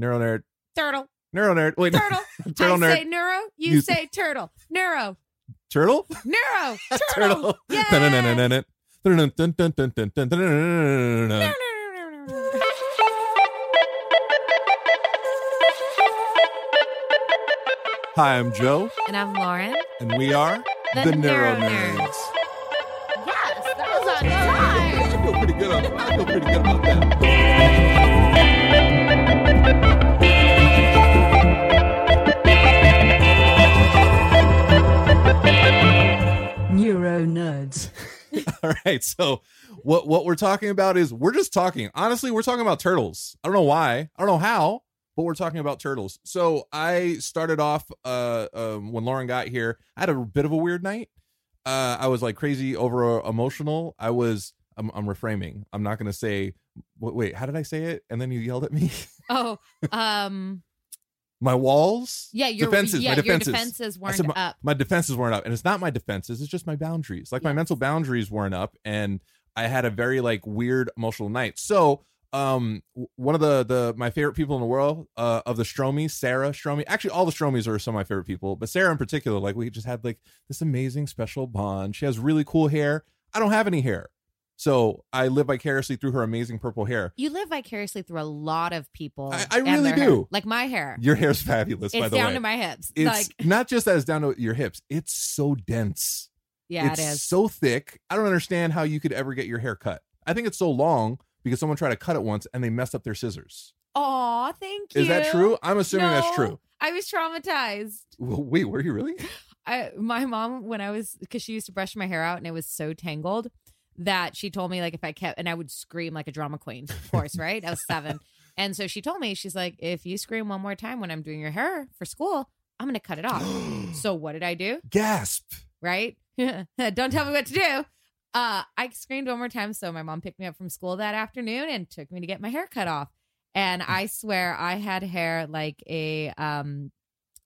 Neuro nerd. Turtle. Neuro nerd. Wait. Turtle. turtle I nerd. say neuro. You, you say turtle. Neuro. Turtle. Neuro. Turtle. Yeah. Hi, I'm Joe. And I'm Lauren. And we are the, the Neuro Nerds. Yes, that was on time. I feel pretty good about that. Neuro nerds. All right. So what what we're talking about is we're just talking. Honestly, we're talking about turtles. I don't know why. I don't know how, but we're talking about turtles. So I started off uh um, when Lauren got here. I had a bit of a weird night. Uh I was like crazy over emotional. I was I'm I'm reframing. I'm not going to say wait, wait, how did I say it? And then you yelled at me. Oh, um, my walls? yeah, your defenses, yeah, my defenses. your defenses weren't said my, up. my defenses weren't up and it's not my defenses it's just my boundaries like my mental boundaries weren't up and i had a very like weird emotional night so um one of the the my favorite people in the world uh of the stromies sarah stromie actually all the stromies are some of my favorite people but sarah in particular like we just had like this amazing special bond she has really cool hair i don't have any hair so i live vicariously through her amazing purple hair You live vicariously through a lot of people. I- I really their hair. do. Like my hair. your hair's fabulous by it's the down way to my hips. it's like, not just that it's down to your hips it's so dense yeah, it's it is. so thick. I don't understand how you could ever get your hair cut. I think it's so long because someone tried to cut it once and they messed up their scissors. Aw, thank you. Is that true? I'm assuming that's true. I was traumatized. Wait, were you really? I my mom when I was because she used to brush my hair out and it was so tangled that she told me like if I kept and I would scream like a drama queen, of course, right? I was seven. And so she told me, she's like, if you scream one more time when I'm doing your hair for school, I'm gonna cut it off. so what did I do? Gasp. Right? Don't tell me what to do. Uh, I screamed one more time, so my mom picked me up from school that afternoon and took me to get my hair cut off. And I swear I had hair like a um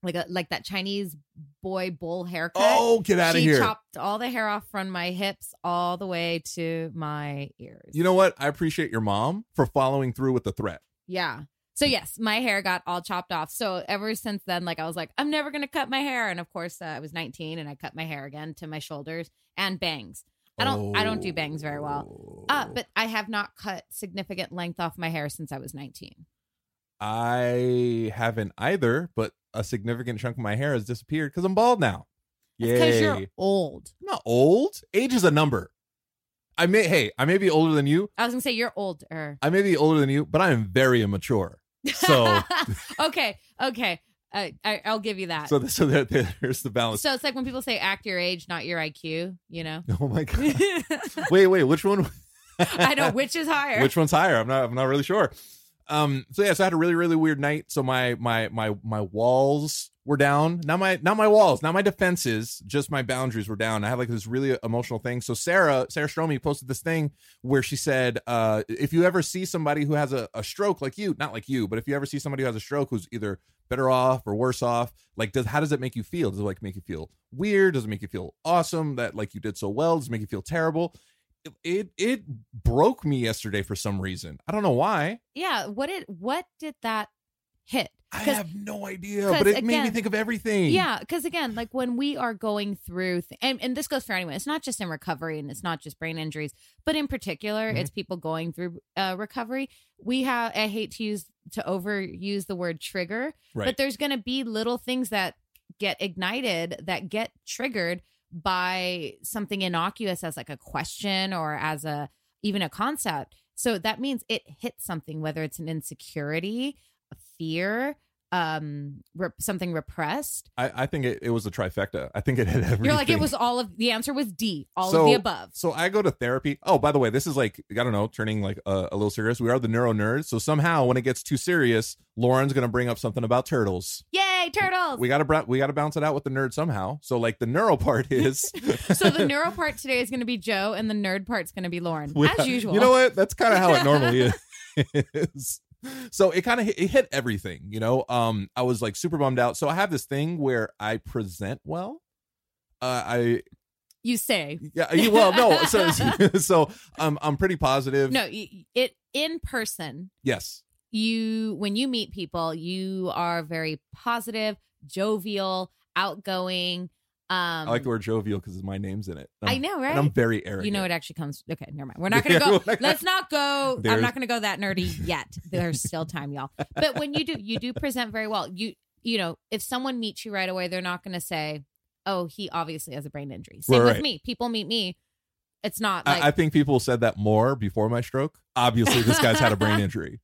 like a like that Chinese boy bull haircut. Oh, get out of she here. chopped all the hair off from my hips all the way to my ears. You know what? I appreciate your mom for following through with the threat. Yeah. So yes, my hair got all chopped off. So ever since then, like I was like, I'm never gonna cut my hair. And of course, uh, I was 19 and I cut my hair again to my shoulders and bangs. I don't I don't do bangs very well. Uh, but I have not cut significant length off my hair since I was 19. I haven't either, but a significant chunk of my hair has disappeared because I'm bald now. Yeah, Because you're old. I'm not old. Age is a number. I may hey, I may be older than you. I was gonna say you're older. I may be older than you, but I am very immature. So okay, okay. Uh, I, I'll give you that. so the, so there, there's the balance. So it's like when people say act your age, not your IQ, you know? oh my god. wait, wait, which one? I know which is higher. Which one's higher? I'm not. I'm not really sure. Um. So yeah. So I had a really really weird night. So my my my my walls were down. Not my not my walls. Not my defenses. Just my boundaries were down. I had like this really emotional thing. So Sarah Sarah Stromy posted this thing where she said, uh, if you ever see somebody who has a, a stroke like you, not like you, but if you ever see somebody who has a stroke who's either better off or worse off, like does how does it make you feel? Does it like make you feel weird? Does it make you feel awesome that like you did so well? Does it make you feel terrible? It, it broke me yesterday for some reason. I don't know why. yeah. What did what did that hit? I have no idea, but it made me think of everything. Yeah, because again, like when we are going through, th- and, and this goes for anyone, it's not just in recovery and it's not just brain injuries, but in particular, Mhm. it's people going through uh, recovery. We have, I hate to use, to overuse the word trigger, Right. but there's going to be little things that get ignited that get triggered by something innocuous as like a question or as a, even a concept. So that means it hits something, whether it's an insecurity, a fear, um, re- something repressed. I, I think it, it was a trifecta. I think it had everything. You're like it was all of the answer was D, all So- of the above. So I go to therapy. Oh, by the way, this is like I don't know, turning like a, a little serious. We are the neuro nerds, so somehow when it gets too serious, Lauren's gonna bring up something about turtles. Yay, turtles! We gotta br- we gotta bounce it out with the nerd somehow. So like the neuro part is. so the neuro part today is going to be Joe, and the nerd part's going to be Lauren, as usual. You know what? That's kind of how it normally is. So it kind of hit, it hit everything, you know. Um, I was like super bummed out. So I have this thing where I present well. Uh, I You say yeah. you- Well, no. So so um, I'm pretty positive. no. It in person. Yes. You when you meet people, you are very positive, jovial, outgoing. Um, I like the word jovial because my name's in it. I know, right? And I'm very arrogant. You know, it actually comes. Okay, never mind. We're not going to go. let's not go. I'm not going to go that nerdy yet. There's still time, y'all. But when you do, you do present very well. You, you know, if someone meets you right away, they're not going to say, "Oh, he obviously has a brain injury." Same Right, with right. me. People meet me. It's not like. I, I think people said that more before my stroke. Obviously, this guy's had a brain injury.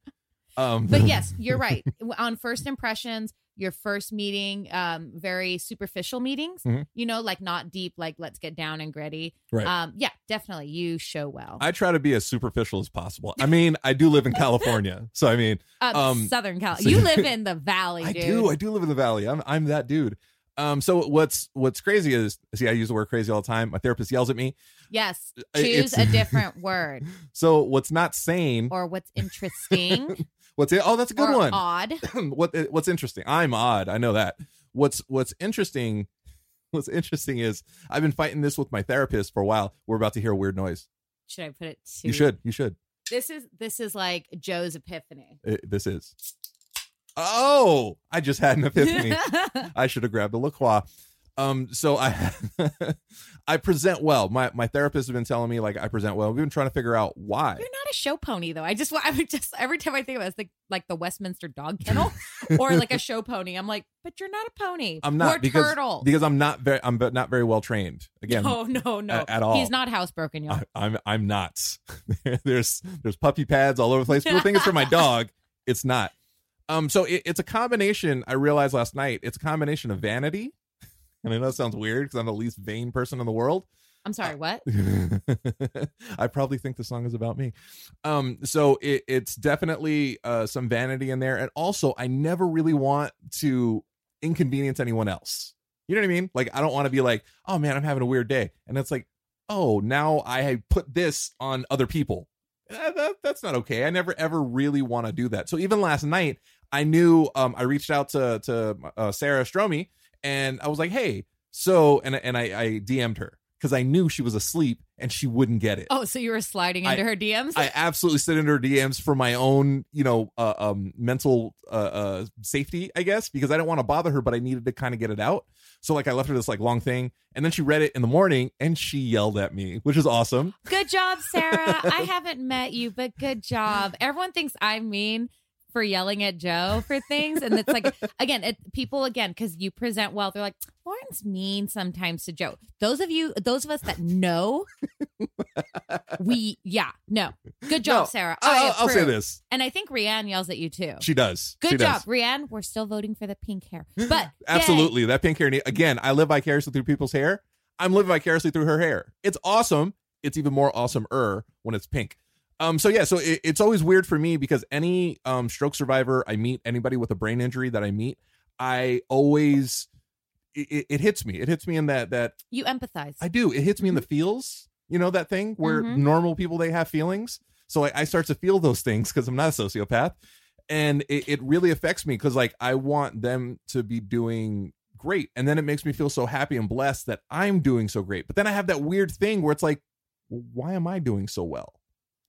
Um, but yes, you're right. On first impressions, your first meeting, um, very superficial meetings. Mhm. You know, like not deep. Like let's get down and gritty. Right. Um, yeah, definitely. You show well. I try to be as superficial as possible. I mean, I do live in California, so I mean, um, um, Southern Cal. You live in the valley, I do. I do live in the valley. I'm, I'm that dude. Um, so what's what's crazy is see, I use the word crazy all the time. My therapist yells at me. Yes. Choose it's- a different word. So what's not sane? Or what's interesting What's it? Oh, that's a good one. odd. what what's interesting? I'm odd. I know that. What's what's interesting? What's interesting is I've been fighting this with my therapist for a while. We're about to hear a weird noise. Should I put it to You should. You should. This is this is like Joe's epiphany. It- this is. Oh, I just had an epiphany. I should have grabbed a La Croix. Um, so I I present well. My my therapist has been telling me like I present well. We've been trying to figure out why. You're not a show pony though. I just I would just every time I think of it, it's like like the Westminster dog kennel or like a show pony. I'm like, but you're not a pony. I'm not Or because turtle. because I'm not very I'm not very well trained. Again, no, no, no. a- at all. He's not housebroken, y'all. I, I'm I'm not. there's there's puppy pads all over the place. People think it's for my dog. It's not. Um, so it, it's a combination. I realized last night. It's a combination of vanity, and I know it sounds weird because I'm the least vain person in the world. I'm sorry, what? I probably think the song is about me. Um, so it, it's definitely uh, some vanity in there, and also I never really want to inconvenience anyone else. You know what I mean? Like I don't want to be like, oh man, I'm having a weird day, and it's like, oh, now I put this on other people. Eh, that- that's not okay. I never ever really want to do that. So even last night, I knew um, I reached out to to uh, Sarah Stromy, and I was like, hey, so and and I, I DM'd her because I knew she was asleep and she wouldn't get it. Oh, so you were sliding I- into her DMs? I absolutely slid into her DMs for my own, you know, uh, um, mental uh, uh, safety, I guess, because I didn't want to bother her, but I needed to kind of get it out. So like I left her this like long thing, and then she read it in the morning, and she yelled at me, which is awesome. Good job, Sarah. I haven't met you, but good job. Everyone thinks I'm mean for yelling at Joe for things. And it's like, again, it, people, again, because you present well, they're like, Lauren's mean sometimes to Joe. Those of you, those of us that know, we, yeah, no. Good job, No, Sarah. I I'll, I'll say this: And I think Rianne yells at you too. she does. Good She job, does. Rianne. We're still voting for the pink hair. But Absolutely, that pink hair. Again, I live vicariously through people's hair. I'm living vicariously through her hair. It's awesome. It's even more awesome er when it's pink. Um, so yeah, so it, it's always weird for me because any um stroke survivor I meet, anybody with a brain injury that I meet, I always it, it- it hits me. It hits me in that that You empathize. I do. It hits me in the feels. You know that thing where Mhm. normal people they have feelings. So I, I start to feel those things because I'm not a sociopath, and it, it really affects me because like I want them to be doing great, and then it makes me feel so happy and blessed that I'm doing so great. But then I have that weird thing where it's like, why am I doing so well?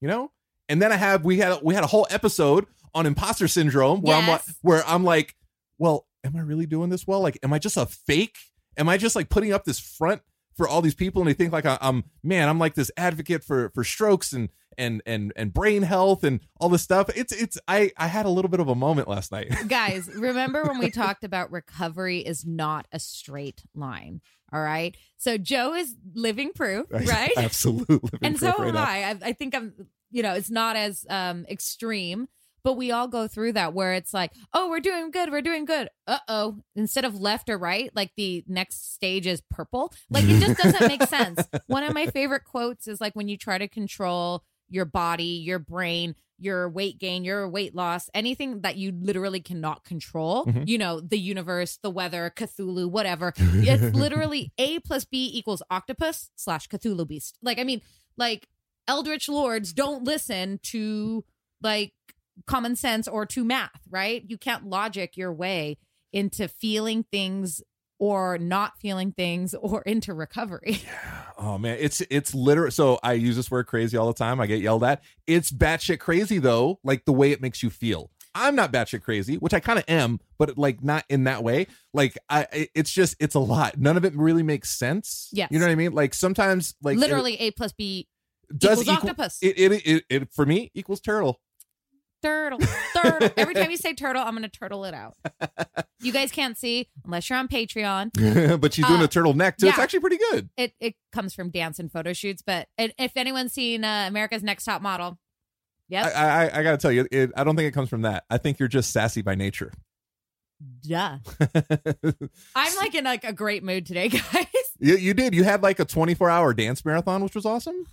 You know? And then I have we had we had a whole episode on imposter syndrome where I'm like where I'm like, well, am I really doing this well? Like, am I just a fake? Am I just like putting up this front for all these people and they think like I- I'm man, I'm like this advocate for for strokes and and and and brain health and all this stuff. It's it's I I had a little bit of a moment last night. Guys, remember when we talked about recovery is not a straight line. All right. So Joe is living proof, right? Absolutely. and so am I. I. I think I'm, you know, it's not as um extreme, but we all go through that where it's like, oh, we're doing good, we're doing good. Uh oh. Instead of left or right, like the next stage is purple. Like it just doesn't make sense. One of my favorite quotes is like when you try to control your body, your brain, your weight gain, your weight loss, anything that you literally cannot control, Mhm. you know, the universe, the weather, Cthulhu, whatever. It's literally A plus B equals octopus slash Cthulhu beast. Like, I mean, like eldritch lords don't listen to like common sense or to math, right? You can't logic your way into feeling things or not feeling things or into recovery. Yeah. Oh man, it's it's literally. So I use this word crazy all the time. I get yelled at. It's batshit crazy though, like the way it makes you feel. I'm not batshit crazy, which I kind of am, but like not in that way. Like I, it's just it's a lot. None of it really makes sense. Yes. you know what I mean. Like sometimes, like literally A plus B does equals equal- octopus. It, it it it for me equals turtle. Turtle, turtle. Every time you say turtle, I'm going to turtle it out. You guys can't see unless you're on Patreon. but she's doing Uh, a turtle neck too. It's actually pretty good. It it comes from dance and photo shoots. But and if anyone's seen uh, America's Next Top Model, yep, I, I I gotta tell you, it, I don't think it comes from that. I think you're just sassy by nature. duh. I'm like in like a great mood today, guys. you, you did. You had like a 24 hour dance marathon, which was awesome.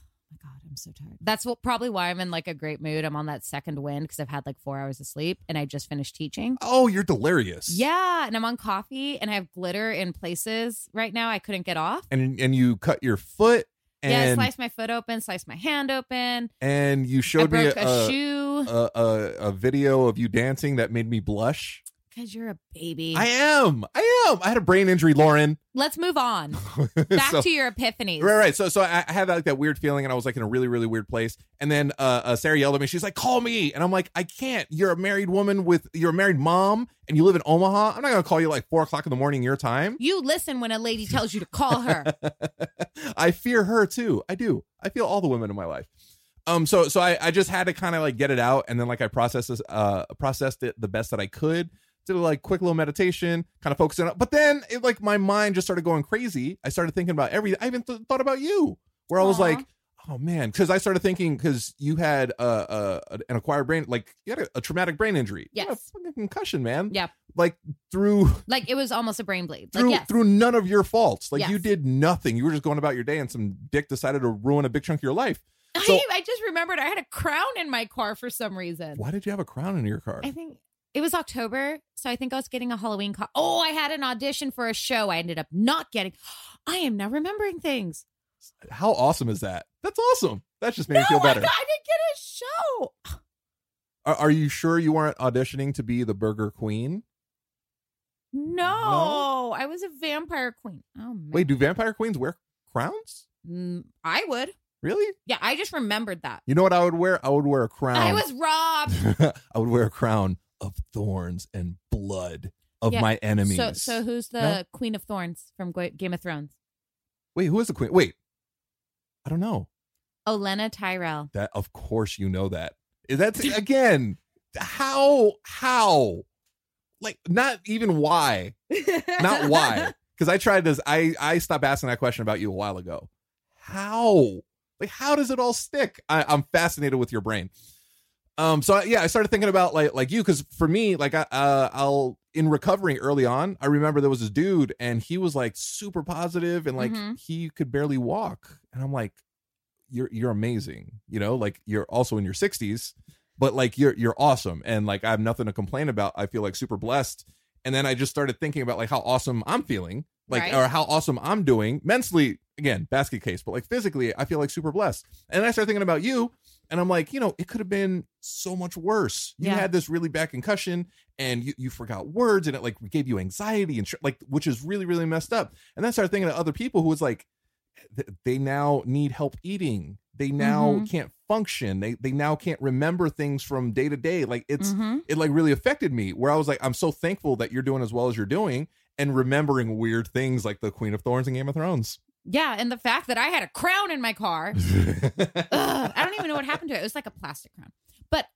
My god, I'm so tired. That's what probably why I'm in like a great mood. I'm on that second wind because I've had like four hours of sleep and I just finished teaching. Oh, you're delirious. Yeah, and I'm on coffee and I have glitter in places right now I couldn't get off. And and you cut your foot and yeah, I sliced my foot open, sliced my hand open. and you I showed me a, a, a, shoe a, a a video of you dancing that made me blush. Because you're a baby. I am. I am. I had a brain injury, Lauren. Let's move on. Back So- to your epiphanies. Right, right. So, so I I had like that weird feeling, and I was like in a really, really weird place. And then uh, uh, Sarah yelled at me. She's like, "Call me!" And I'm like, "I can't. You're a married woman with you're a married mom, and you live in Omaha. I'm not gonna call you like four o'clock in the morning your time. You listen when a lady tells you to call her. I fear her too. I do. I feel all the women in my life. Um. So, so I, I just had to kind of like get it out, and then like I processed this, uh, processed it the best that I could. Did a like quick little meditation, kind of focusing on. But then, it, like my mind just started going crazy. I started thinking about every. I even th- thought about you, where I was like, oh man, because I started thinking because you had a, uh an acquired brain, like you had a, a traumatic brain injury. A Yes. fucking concussion, man. Yeah. Like through Like it was almost a brain bleed. through like yes. through none of your faults. Like you did nothing. You were just going about your day, and some dick decided to ruin a big chunk of your life. So- I, I just remembered I had a crown in my car for some reason. Why did you have a crown in your car? I think it was October, so I think I was getting a Halloween car. Oh, I had an audition for a show. I ended up not getting. I am now remembering things. How awesome is that? That's awesome. That just made me no, feel I, better. got- I didn't get a show. Are, are you sure you weren't auditioning to be the Burger Queen? No, I was a vampire queen. Oh man. Wait, do vampire queens wear crowns? Mm, I would. Really? Yeah, I just remembered that. You know what I would wear? I would wear a crown. I was robbed. I would wear a crown of thorns and blood of Yeah. my enemies. So, so who's the No? Queen of Thorns from Game of Thrones? Wait, who is the queen? Wait, I don't know. Olenna Tyrell. That of course you know that. That's again how how like not even why not why because I tried this I I stopped asking that question about you a while ago. How like how does it all stick? I, I'm fascinated with your brain. Um. So yeah, I started thinking about like like you because for me like I uh I'll in recovering early on I remember there was this dude and he was like super positive and like Mhm. he could barely walk and I'm like you're you're amazing. You know, like you're also in your 60s, but like you're you're awesome and like I have nothing to complain about. I feel like super blessed. And then I just started thinking about like how awesome I'm feeling, like Right. or how awesome I'm doing mentally. Again, basket case, but like physically, I feel like super blessed. And then I started thinking about you, and I'm like, you know, it could have been so much worse. You Yeah. had this really bad concussion, and you, you forgot words, and it like gave you anxiety and sh- like, which is really really messed up. And then I started thinking of other people who was like, they now need help eating. They now Mhm. can't function. They they now can't remember things from day to day. Like it's Mhm. it like really affected me. Where I was like, I'm so thankful that you're doing as well as you're doing, and remembering weird things like the Queen of Thorns and Game of Thrones. Yeah, and the fact that I had a crown in my car. Ugh, I don't even know what happened to it. It was like a plastic crown. But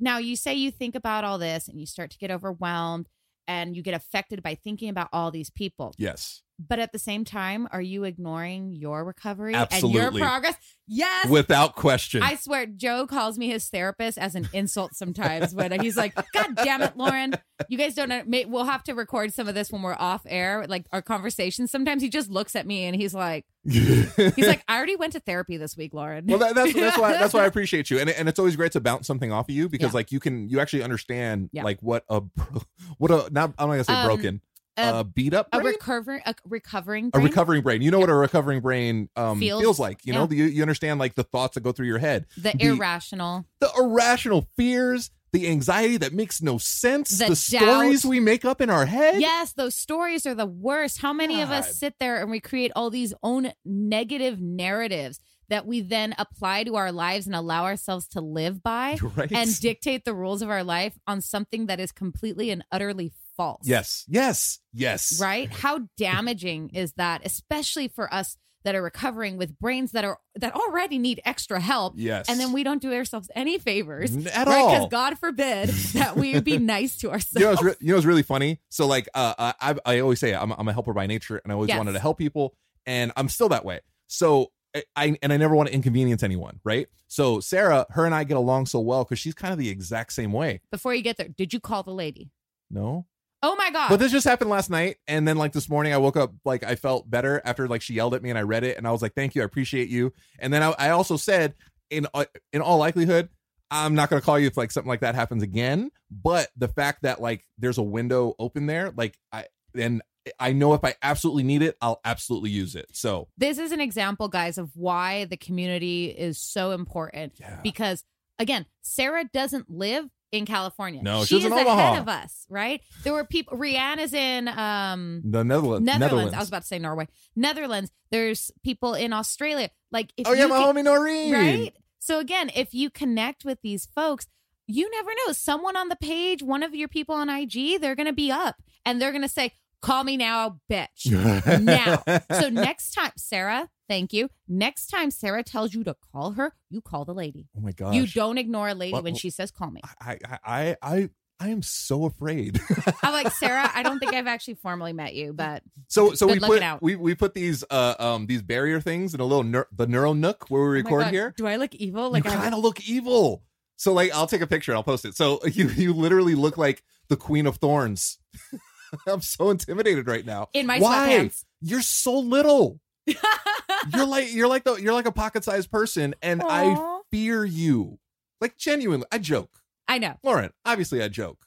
now you say you think about all this and you start to get overwhelmed and you get affected by thinking about all these people. yes, But at the same time, are you ignoring your recovery and your progress? Yes. without question. I swear, Joe calls me his therapist as an insult sometimes when he's like, God damn it, Lauren. You guys don't know. We'll have to record some of this when we're off air, like our conversations. Sometimes he just looks at me and he's like, he's like, I already went to therapy this week, Lauren. well, that, that's that's why that's why I appreciate you, and and it's always great to bounce something off of you because Yeah. like you can you actually understand Yeah. like what a what a not I'm not gonna say Um, broken a- uh beat up a recovering, a recovering, a recovering brain. You know what a recovering brain um feels, Feels. like. You know, you, you understand like the thoughts that go through your head, the the- irrational. the irrational fears, the anxiety that makes no sense, The the, stories we make up in our head. Yes, those stories are the worst. How many of us sit there and we create all these own negative narratives that we then apply to our lives and allow ourselves to live by Right. and dictate the rules of our life on something that is completely and utterly false. yes, yes, yes. Right? How damaging is that, especially for us that are recovering with brains that are that already need extra help. Yes. And then we don't do ourselves any favors. At right? all. Because God forbid that we be nice to ourselves. you know, it's re- you know what's really funny? So, like, uh, I I I always say I'm I'm a helper by nature, and I always Yes. wanted to help people, and I'm still that way. So, I and I never want to inconvenience anyone, right? So, Sarah, her and I get along so well because she's kind of the exact same way. Before you get there, did you call the lady? No, Oh my God. but this just happened last night, and then like this morning, I woke up like I felt better after like she yelled at me, and I read it, and I was like, "Thank you, I appreciate you." And then I, I also said, in uh, in all likelihood, I'm not going to call you if like something like that happens again. But the fact that like there's a window open there, like I and I know if I absolutely need it, I'll absolutely use it. So this is an example, guys, of why the community is so important. Yeah. Because again, Sarah doesn't live in California. No, she she's is in Omaha. ahead of us, right? There were people. Rianne's in um, the Netherlands, Netherlands. I was about to say Norway. Netherlands. There's people in Australia. Like if oh yeah, my can- homie Noreen. right? So again, if you connect with these folks, you never know. Someone on the page, one of your people on IG, they're going to be up and they're going to say, "Call me now, bitch." now. So next time, Sarah, thank you. Next time Sarah tells you to call her, you call the lady. oh my god! You don't ignore a lady What- when she says call me. I I I I, I am so afraid. I'm like, Sarah, I don't think I've actually formally met you, but So so we put out. we we put these uh um these barrier things in a little ner- the neuro nook where we Oh record God, here. Do I look evil? Like you I kind of look evil. So like I'll take a picture and I'll post it. So you you literally look like the Queen of Thorns. I'm so intimidated right now. in my Why? sweatpants. You're so little. You're like you're like the you're like a pocket sized person, and I fear you. Like genuinely, I joke. I know. Lauren, obviously I joke.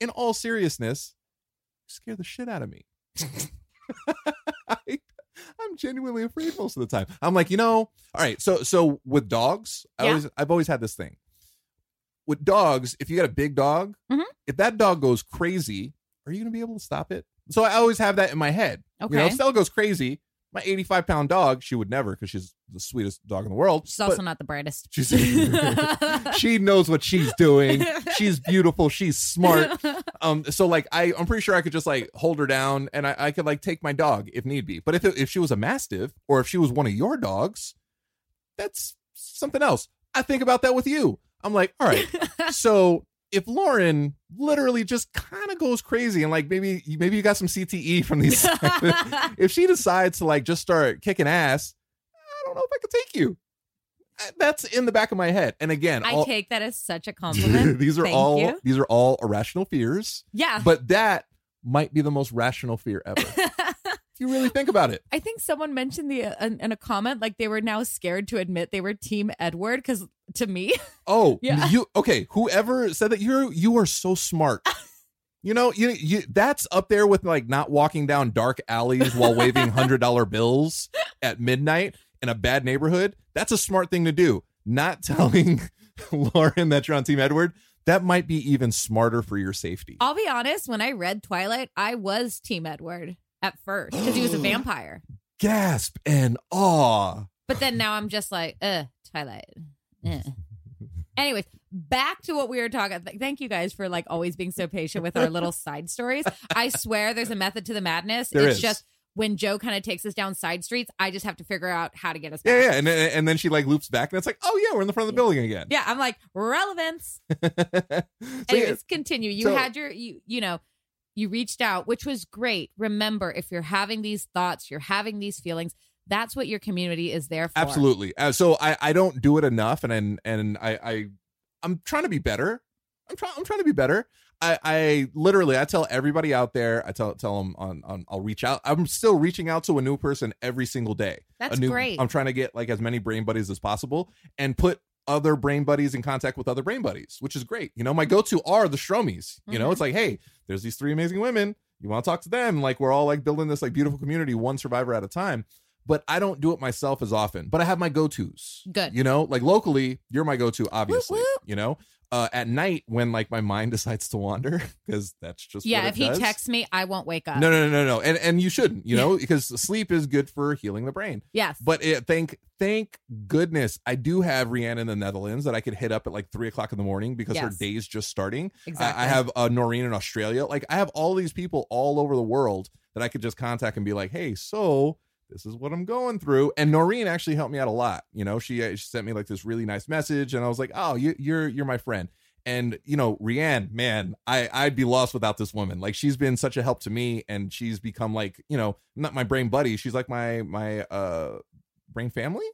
In all seriousness, you scare the shit out of me. I, I'm genuinely afraid most of the time. I'm like, you know, all right. So, so with dogs, I always, I've always had this thing. With dogs, if you got a big dog, Mhm. if that dog goes crazy, are you going to be able to stop it? So I always have that in my head. You know, Okay. if Stella goes crazy, my 85 pound dog, she would never because she's the sweetest dog in the world. She's also not the brightest. She's she knows what she's doing. She's beautiful. She's smart. Um, so like I, I'm pretty sure I could just like hold her down and I, I could like take my dog if need be. But if it, if she was a mastiff or if she was one of your dogs, that's something else. I think about that with you. I'm like, all right. so if Lauren literally just kind of goes crazy and like maybe maybe you got some CTE from these, if she decides to like just start kicking ass, I don't know if I could take you. Uh, That's in the back of my head. And again, I all- take that as such a compliment. these are Thank all you. these are all irrational fears, Yeah. but that might be the most rational fear ever. You really think about it. I think someone mentioned the uh, in, in a comment like they were now scared to admit they were Team Edward because to me, Oh, Yeah. you okay? Whoever said that you're you are so smart. You know, you you that's up there with like not walking down dark alleys while waving hundred dollar bills at midnight in a bad neighborhood. That's a smart thing to do. Not telling Lauren that you're on Team Edward. That might be even smarter for your safety. I'll be honest. When I read Twilight, I was Team Edward at first because he was a vampire. Gasp and awe. But then now I'm just like, uh, Twilight. Anyways, back to what we were talking. Thank you guys for like always being so patient with our little side stories. I swear there's a method to the madness. There it's is. just when Joe kind of takes us down side streets, I just have to figure out how to get us Yeah, back. yeah, and then- and then she like loops back, and it's like, oh yeah, we're in the front of the building again. Yeah, I'm like relevance. So, yeah, Anyways, continue. You so- had your you you know, you reached out, which was great. Remember, if you're having these thoughts, you're having these feelings, that's what your community is there for. absolutely. Uh, so I I don't do it enough, and and and I I I'm trying to be better. I'm trying I'm trying to be better. I, I literally I tell everybody out there I tell tell them on, on I'll reach out I'm still reaching out to a new person every single day That's new, great. I'm trying to get like as many brain buddies as possible and put other brain buddies in contact with other brain buddies which is great. You know my go-to are the stromies. You know Mhm. it's like hey there's these three amazing women. You want to talk to them? Like we're all like building this like beautiful community one survivor at a time but I don't do it myself as often but I have my go-tos Good. you know like locally you're my go-to obviously whoop. you know uh at night when like my mind decides to wander because that's just yeah, what it if he does. texts me, I won't wake up. no no no no no and and you shouldn't you know because sleep is good for healing the brain Yes. but it, thank thank goodness I do have Rianne in the Netherlands that I could hit up at like three o'clock in the morning because her day's just starting. Exactly. I, I have uh, Noreen in Australia. Like I have all these people all over the world that I could just contact and be like, hey, so this is what I'm going through. And Noreen actually helped me out a lot. You know, she, uh, she sent me like this really nice message, and I was like, oh, you, you're you're my friend. And you know, Rianne, man, I I'd be lost without this woman. Like she's been such a help to me, and she's become like you know not my brain buddy. She's like my my uh brain family.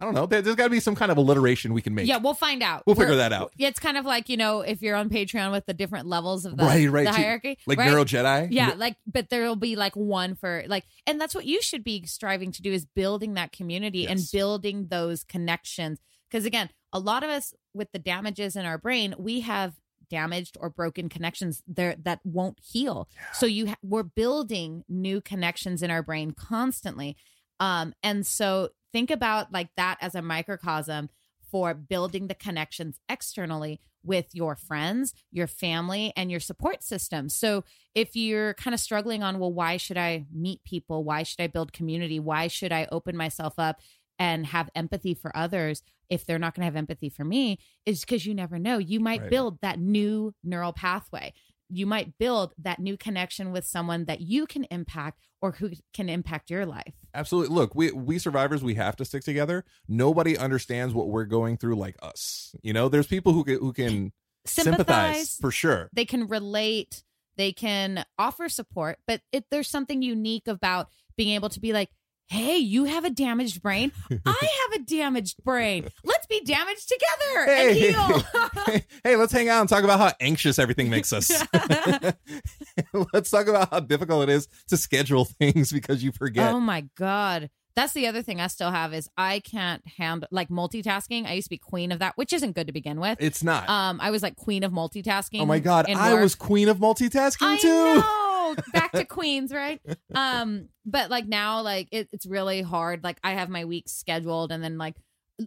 I don't know. There, has got to be some kind of alliteration we can make. Yeah, we'll find out. We'll figure We're- that out. It's kind of like you know, if you're on Patreon with the different levels of the, Right, right. the hierarchy, like right? Neuro Jedi. Yeah, like, but there'll be like one for like, and that's what you should be striving to do is building that community and building those connections. Because again, a lot of us with the damages in our brain, we have damaged or broken connections there that won't heal. So you ha- we're building new connections in our brain constantly. Um, and so think about like that as a microcosm for building the connections externally with your friends, your family, and your support system. So if you're kind of struggling on, well, why should I meet people? Why should I build community? Why should I open myself up and have empathy for others if they're not going to have empathy for me? Is because you never know. You might Right. build that new neural pathway. You might build that new connection with someone that you can impact or who can impact your life. Absolutely. Look, we we survivors, we have to stick together. Nobody understands what we're going through like us. You know, there's people who can, who can Sympathize. for sure. they can relate they can offer support but it, there's something unique about being able to be like hey you have a damaged brain i have a damaged brain let's be damaged together and Hey, heal hey, hey, let's hang out and talk about how anxious everything makes us. let's talk about how difficult it is to schedule things because you forget. oh my god that's the other thing i still have is i can't handle like multitasking i used to be queen of that which isn't good to begin with it's not. um i was like queen of multitasking oh my god, I work. was queen of multitasking I too. know. Back to Queens, right? Um, but like now, like it, it's really hard. Like I have my weeks scheduled, and then like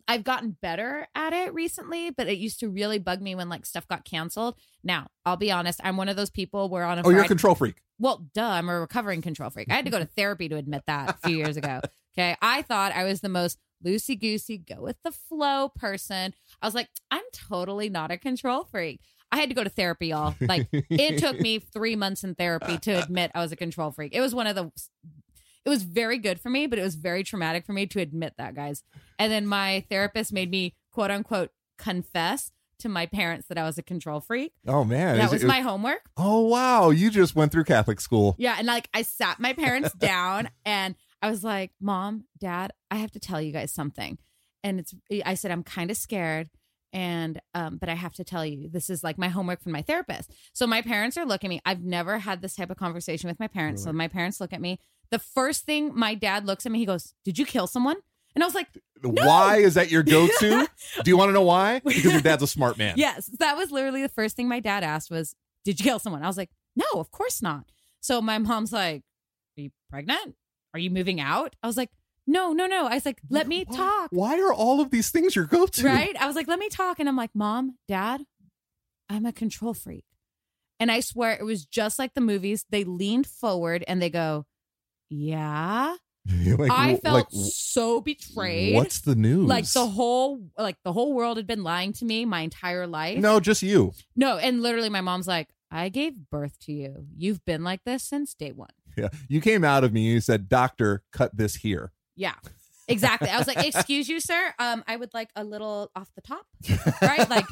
I've gotten better at it recently. But it used to really bug me when like stuff got canceled. Now I'll be honest, I'm one of those people where on a Oh, you're a control freak. well, duh, I'm a recovering control freak. I had to go to therapy to admit that a few years ago. Okay. I thought I was the most loosey goosey, go with the flow person. I was like, I'm totally not a control freak. I had to go to therapy, y'all. Like, it took me three months in therapy to admit I was a control freak. It was one of the, it was very good for me, but it was very traumatic for me to admit that, guys. And then my therapist made me, quote unquote, confess to my parents that I was a control freak. Oh man, That was it- my homework. Oh wow, you just went through Catholic school. Yeah, and like I sat my parents down and I was like, "Mom, Dad, I have to tell you guys something." And it's I said I'm kind of scared and um but I have to tell you this is like my homework from my therapist. So my parents are looking at me. I've never had this type of conversation with my parents. So my parents look at me. The first thing my dad looks at me, he goes, "Did you kill someone?" And I was like, Why is that your go-to? Do you want to know why? Because your dad's a smart man. Yes, that was literally the first thing my dad asked was, "Did you kill someone?" I was like, "No, of course not." So my mom's like, "Are you pregnant? Are you moving out?" I was like, "No, no, no." I was like, "Let me Why- talk." Why are all of these things your go-to? Right? I was like, "Let me talk." And I'm like, "Mom, Dad, I'm a control freak." And I swear it was just like the movies. They leaned forward and they go, "Yeah." Like, I felt like, so betrayed. What's the news? like the whole like the whole world had been lying to me my entire life. No, just you. No, and literally my mom's like, I gave birth to you. You've been like this since day one. Yeah. You came out of me and you said, Doctor, cut this here. Yeah. Exactly. I was like, excuse you, sir. Um, I would like a little off the top. Right? Like,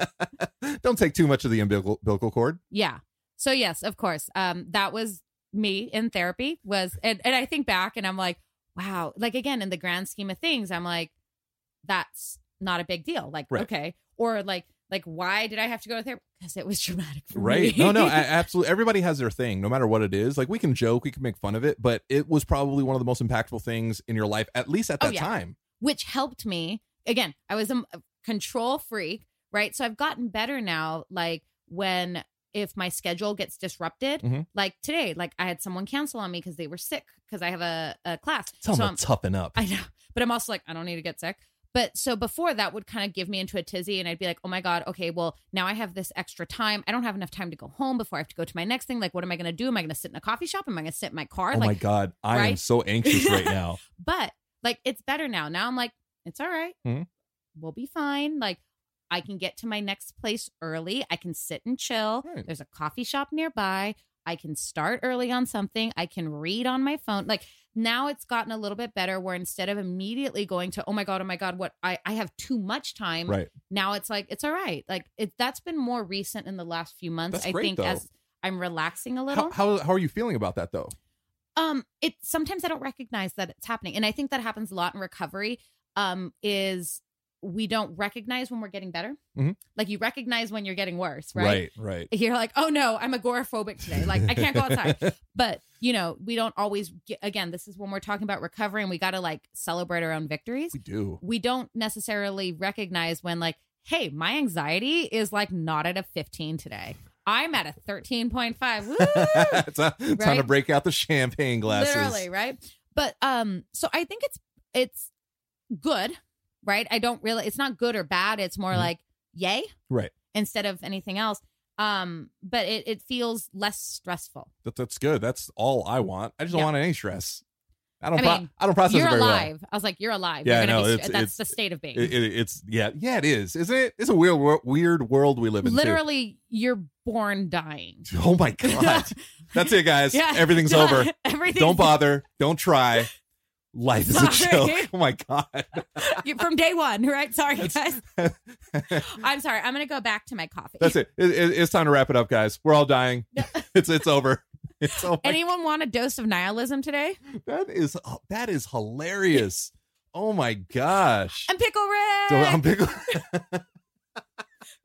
Don't take too much of the umbilical, umbilical cord. yeah. So yes, of course. Um, that was me in therapy was and, and I think back and I'm like, wow, like again, in the grand scheme of things, I'm like, that's not a big deal. Like, Right. okay. Or like like why did I have to go to therapy? Because it was dramatic for Right. me. No, no, absolutely. Everybody has their thing, no matter what it is. Like we can joke, we can make fun of it, but it was probably one of the most impactful things in your life, at least at Oh, that yeah. time. which helped me. Again, I was a, control freak, right? So I've gotten better now. Like when if my schedule gets disrupted, Mhm. like today, like I had someone cancel on me because they were sick because I have a, a class. Tell so I'm- to toughen up. I know, but I'm also like I don't need to get sick. But so before that would kind of give me into a tizzy, and I'd be like, oh my god, okay, well now I have this extra time. I don't have enough time to go home before I have to go to my next thing. Like, what am I going to do? Am I going to sit in a coffee shop? Am I going to sit in my car? oh like, my God. I am so anxious right now. but like it's better now. Now I'm like, it's all right. Mhm. We'll be fine. Like I can get to my next place early. I can sit and chill. Right. There's a coffee shop nearby. I can start early on something. I can read on my phone. Like now it's gotten a little bit better where instead of immediately going to, oh my God, oh my God, what I, I have too much time. right. Now it's like, it's all right. Like it that's been more recent in the last few months. That's I great, think though. as I'm relaxing a little. How, how, how are you feeling about that though? um it sometimes i don't recognize that it's happening and i think that happens a lot in recovery um is we don't recognize when we're getting better Mhm. like you recognize when you're getting worse right, Right. you're like oh no i'm agoraphobic today like i can't go outside but you know we don't always get, again this is when we're talking about recovery and we got to like celebrate our own victories we do. we don't necessarily recognize when like hey my anxiety is like not at a 15 today i'm at a 13.5 Woo! it's a, time to break out the champagne glasses. Literally, right? But um, so I think it's it's good, right? I don't really it's not good or bad. It's more Mhm. like yay Right. instead of anything else. Um, but it, it feels less stressful. That, that's good. That's all I want. I just don't Yeah. want any stress. I don't. I pro- I don't process You're it very well. alive. I was like, you're alive. Yeah, you're no, be, it's- that's it's- the state of being. It, it, it's yeah, yeah. It is, isn't it? It's a weird, weird world we live in. too. Literally, you're born dying. Oh my god. That's it, guys. Yeah. Everything's over. Everything. Don't bother. Don't try. Life is a Sorry. joke. Oh my god. From day one, right? Sorry, guys. I'm sorry. I'm gonna go back to my coffee. it. It- it- It's time to wrap it up, guys. We're all dying. it's it's over. It's over. Anyone want a dose of nihilism today? that is oh, that is hilarious. Oh my gosh. I'm Pickle red. So I'm pickle-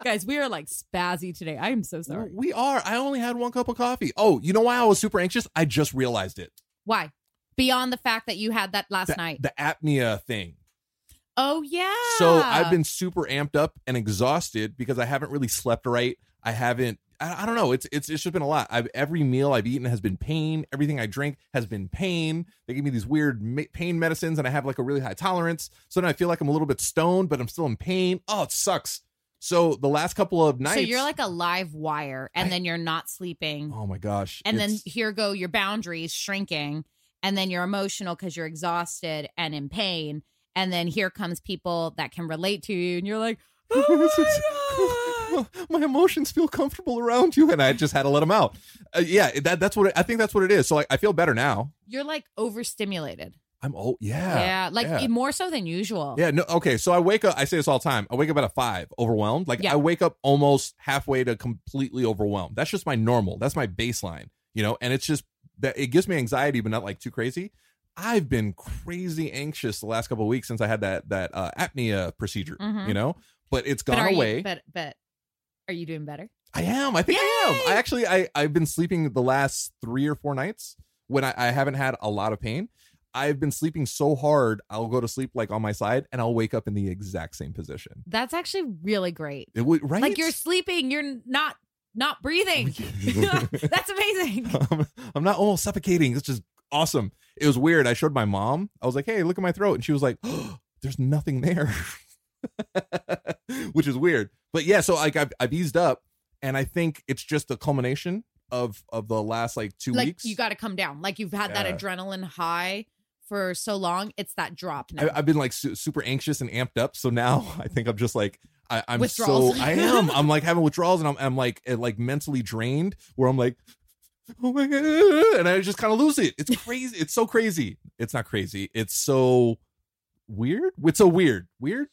Guys, we are like spazzy today. I am so sorry. We are. I only had one cup of coffee. Oh, you know why I was super anxious? I just realized it. Why? Beyond the fact that you had that last The, night. the apnea thing. oh yeah. So I've been super amped up and exhausted because I haven't really slept right. I haven't. I, I don't know. It's it's it's just been a lot. I've every meal I've eaten has been pain. Everything I drink has been pain. They give me these weird ma- pain medicines, and I have like a really high tolerance. So then I feel like I'm a little bit stoned, but I'm still in pain. Oh, it sucks. So the last couple of nights. So you're like a live wire, and I- then you're not sleeping, oh my gosh. and then here go your boundaries shrinking, and then you're emotional because you're exhausted and in pain, and then here comes people that can relate to you, and you're like, oh my my emotions feel comfortable around you, and I just had to let them out. Uh, yeah, that that's what it, I think. That's what it is. So like, I feel better now. you're like overstimulated. I'm oh yeah, Yeah, like yeah. more so than usual. Yeah, no, okay. So I wake up. I say this all the time. I wake up at a five, overwhelmed. Like Yeah. I wake up almost halfway to completely overwhelmed. That's just my normal. That's my baseline. You know, and it's just that it gives me anxiety, but not like too crazy. I've been crazy anxious the last couple of weeks since I had that that uh, apnea procedure. Mhm. You know, but it's gone are away. You, but but are you doing better? I am. I think I am. I actually I I've been sleeping the last three or four nights when I, I haven't had a lot of pain. I've been sleeping so hard, I'll go to sleep like on my side, and I'll wake up in the exact same position. That's actually really great. It would right. Like you're sleeping, you're not not breathing. Oh, That's amazing. I'm, I'm not almost suffocating. It's just awesome. It was weird. I showed my mom. I was like, "Hey, look at my throat," and she was like, oh, "There's nothing there," which is weird. But yeah, so like I've, I've eased up, and I think it's just a culmination of of the last like two like weeks. you got to come down. Like you've had Yeah. that adrenaline high for so long. It's that drop now. I, I've been like su- super anxious and amped up. So now I think I'm just like I, I'm so I am. I'm like having withdrawals and I'm, I'm like eh, like mentally drained. Where I'm like, oh my god, and I just kind of lose it. It's crazy. It's so crazy. It's not crazy. It's so weird. It's so weird. Weird.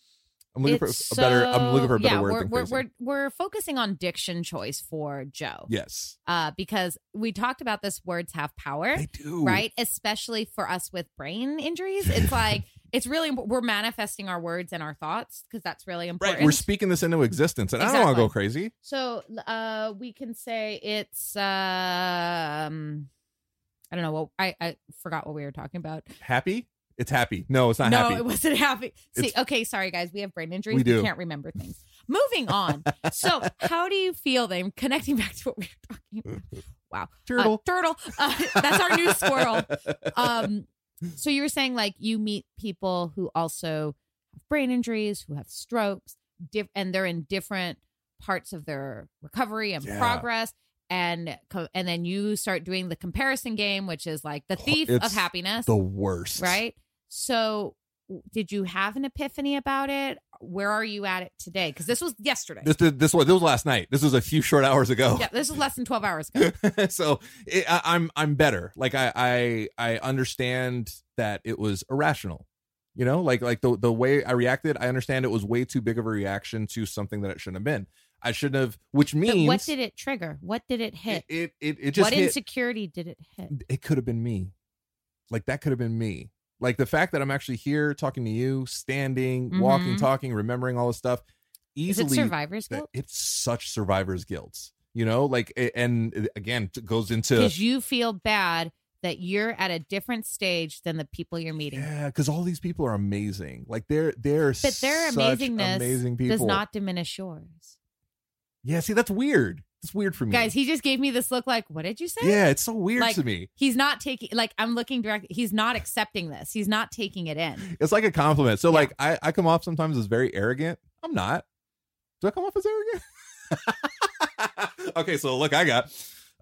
I'm looking It's for a better. I'm looking for a better yeah, word. We're, we're, we're we're focusing on diction choice for Joe. yes, Uh, because we talked about this words have power, they do. right? Especially for us with brain injuries. It's like it's really we're manifesting our words and our thoughts because that's really important. Right. We're speaking this into existence, and I don't want to go crazy. So uh we can say it's um I don't know what I, I forgot what we were talking about. Happy. It's happy. No, it's not happy. no, happy. it wasn't happy. See, It's- okay, sorry guys, we have brain injuries. We We, can't remember things. Moving on. so, how do you feel then? Connecting back to what we were talking about. Wow. Uh, Turtle. turtle. Uh, that's our new squirrel. Um, so you were saying like you meet people who also have brain injuries, who have strokes, diff- and they're in different parts of their recovery and Yeah. progress. And co- and then you start doing the comparison game, which is like the thief of happiness, the worst. right? So, did you have an epiphany about it? Where are you at it today? Because this was yesterday. This this this was this was last night. This was a few short hours ago. yeah, this was less than twelve hours ago. so it, I, I'm I'm better. Like I I I understand that it was irrational. You know, like like the the way I reacted, I understand it was way too big of a reaction to something that it shouldn't have been. I shouldn't have. Which But means what did it trigger? What did it hit? it it it, it just what hit. insecurity did it hit? it could have been me. Like that could have been me. Like the fact that I'm actually here talking to you, standing, walking, Mhm. talking, remembering all this stuff. Is Easily, it survivor's guilt? it's such survivor's guilt. You know, like and uh, again, it goes into Because you feel bad that you're at a different stage than the people you're meeting. Yeah, because all these people are amazing. Like they're they're But their amazingness amazing people. does not diminish yours. Yeah, see, that's weird. It's weird for me, Guys, he just gave me this look like, what did you say? Yeah, it's so weird Like- to me. He's not taking, like, I'm looking direct. He's not accepting this. He's not taking it in. It's like a compliment. So Yeah. like I I come off sometimes as very arrogant. I'm not. Do I come off as arrogant? okay, so look, I got.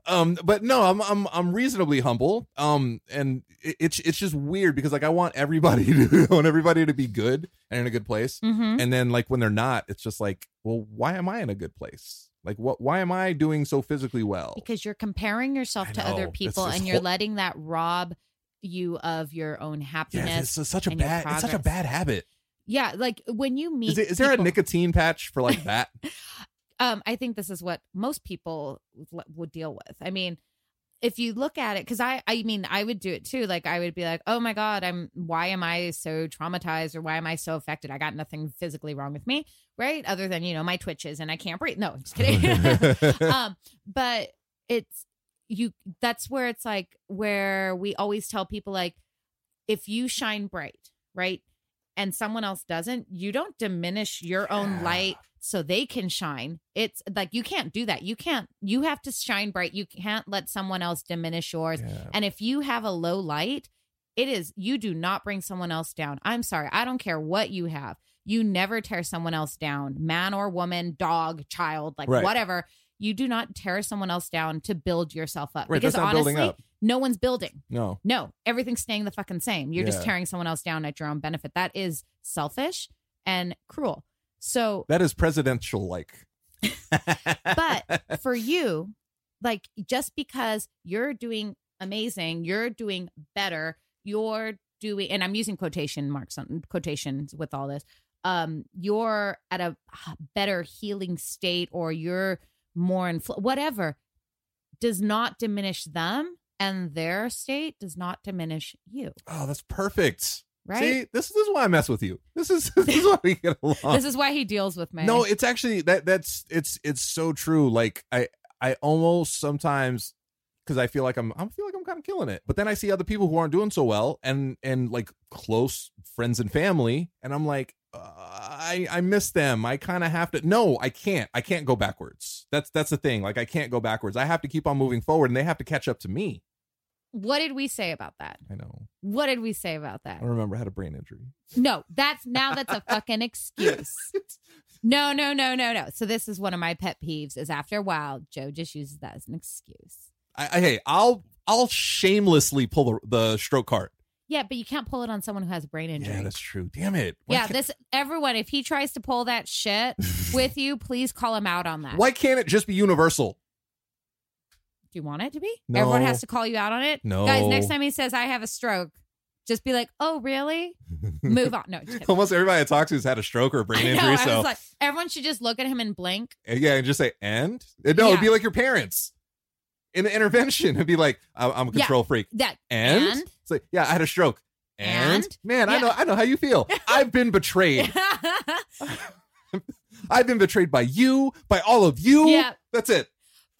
Um, but no, I'm I'm I'm reasonably humble. Um, and it, it's it's just weird because like I want everybody to I want everybody to be good and in a good place. Mm-hmm. and then like when they're not it's just like well why am i in a good place like what why am i doing so physically well Because you're comparing yourself I to know. other people and you're hor- letting that rob you of your own yeah happiness. it's such a bad it's such a bad habit Yeah, like when you meet is, it, is there a nicotine patch for like that um i think this is what most people would- would deal with i mean if you look at it because i i mean i would do it too like i would be like oh my god i'm why am i so traumatized or why am i so affected? I got nothing physically wrong with me right? Other than you know my twitches and i can't breathe. No just kidding. Um but it's you that's where it's like where we always tell people like if you shine bright right and someone else doesn't you don't diminish your own light so they can shine. It's like you can't do that. You can't you have to shine bright. You can't let someone else diminish yours. Yeah. and if you have a low light it is you do not bring someone else down. I'm sorry. I don't care what you have. You never tear someone else down man or woman dog child like Right. whatever. You do not tear someone else down to build yourself up. Right, because honestly no one's building. No. No. Everything's staying the fucking same. You're just tearing someone else down at your own benefit. That is selfish and cruel so that is presidential like but for you, like just because you're doing amazing, you're doing better, you're doing, and I'm using quotation marks on quotations with all this. Um, you're at a better healing state, or you're more in fl- whatever, does not diminish them, and their state does not diminish you. oh that's perfect Right? see this, this is why i mess with you this is this is why we get along This is why he deals with me. No, it's actually that that's it's it's so true. Like I I almost sometimes because I feel like I'm I feel like I'm kind of killing it. But then I see other people who aren't doing so well and and like close friends and family and I'm like uh, I I miss them. I kind of have to No, I can't. I can't go backwards. That's that's the thing. Like I can't go backwards. I have to keep on moving forward and they have to catch up to me. What did we say about that? I know. What did we say about that? I remember I had a brain injury. No, that's now that's a fucking excuse. No, no, no, no, no. So this is one of my pet peeves is after a while, Joe just uses that as an excuse. I, I hey, I'll I'll shamelessly pull the, the stroke card. Yeah, but you can't pull it on someone who has a brain injury. Yeah, that's true. Damn it. Why yeah, can't- this everyone, if he tries to pull that shit with you, please call him out on that. Why can't it just be universal? Do you want it to be? No. Everyone has to call you out on it? No. Guys, next time he says I have a stroke, just be like, "Oh, really?" Move on. No. Almost everybody I talk to has had a stroke or a brain know, injury. I so was like, everyone should just look at him and blink. yeah, and just say and no, it'd be like your parents in the intervention. It'd be like, I'm a Yeah. control freak. That And? and? it's like, yeah, I had a stroke. And, And? man, I know, I know how you feel. I've been betrayed. I've been betrayed by you, by all of you. Yeah. that's it.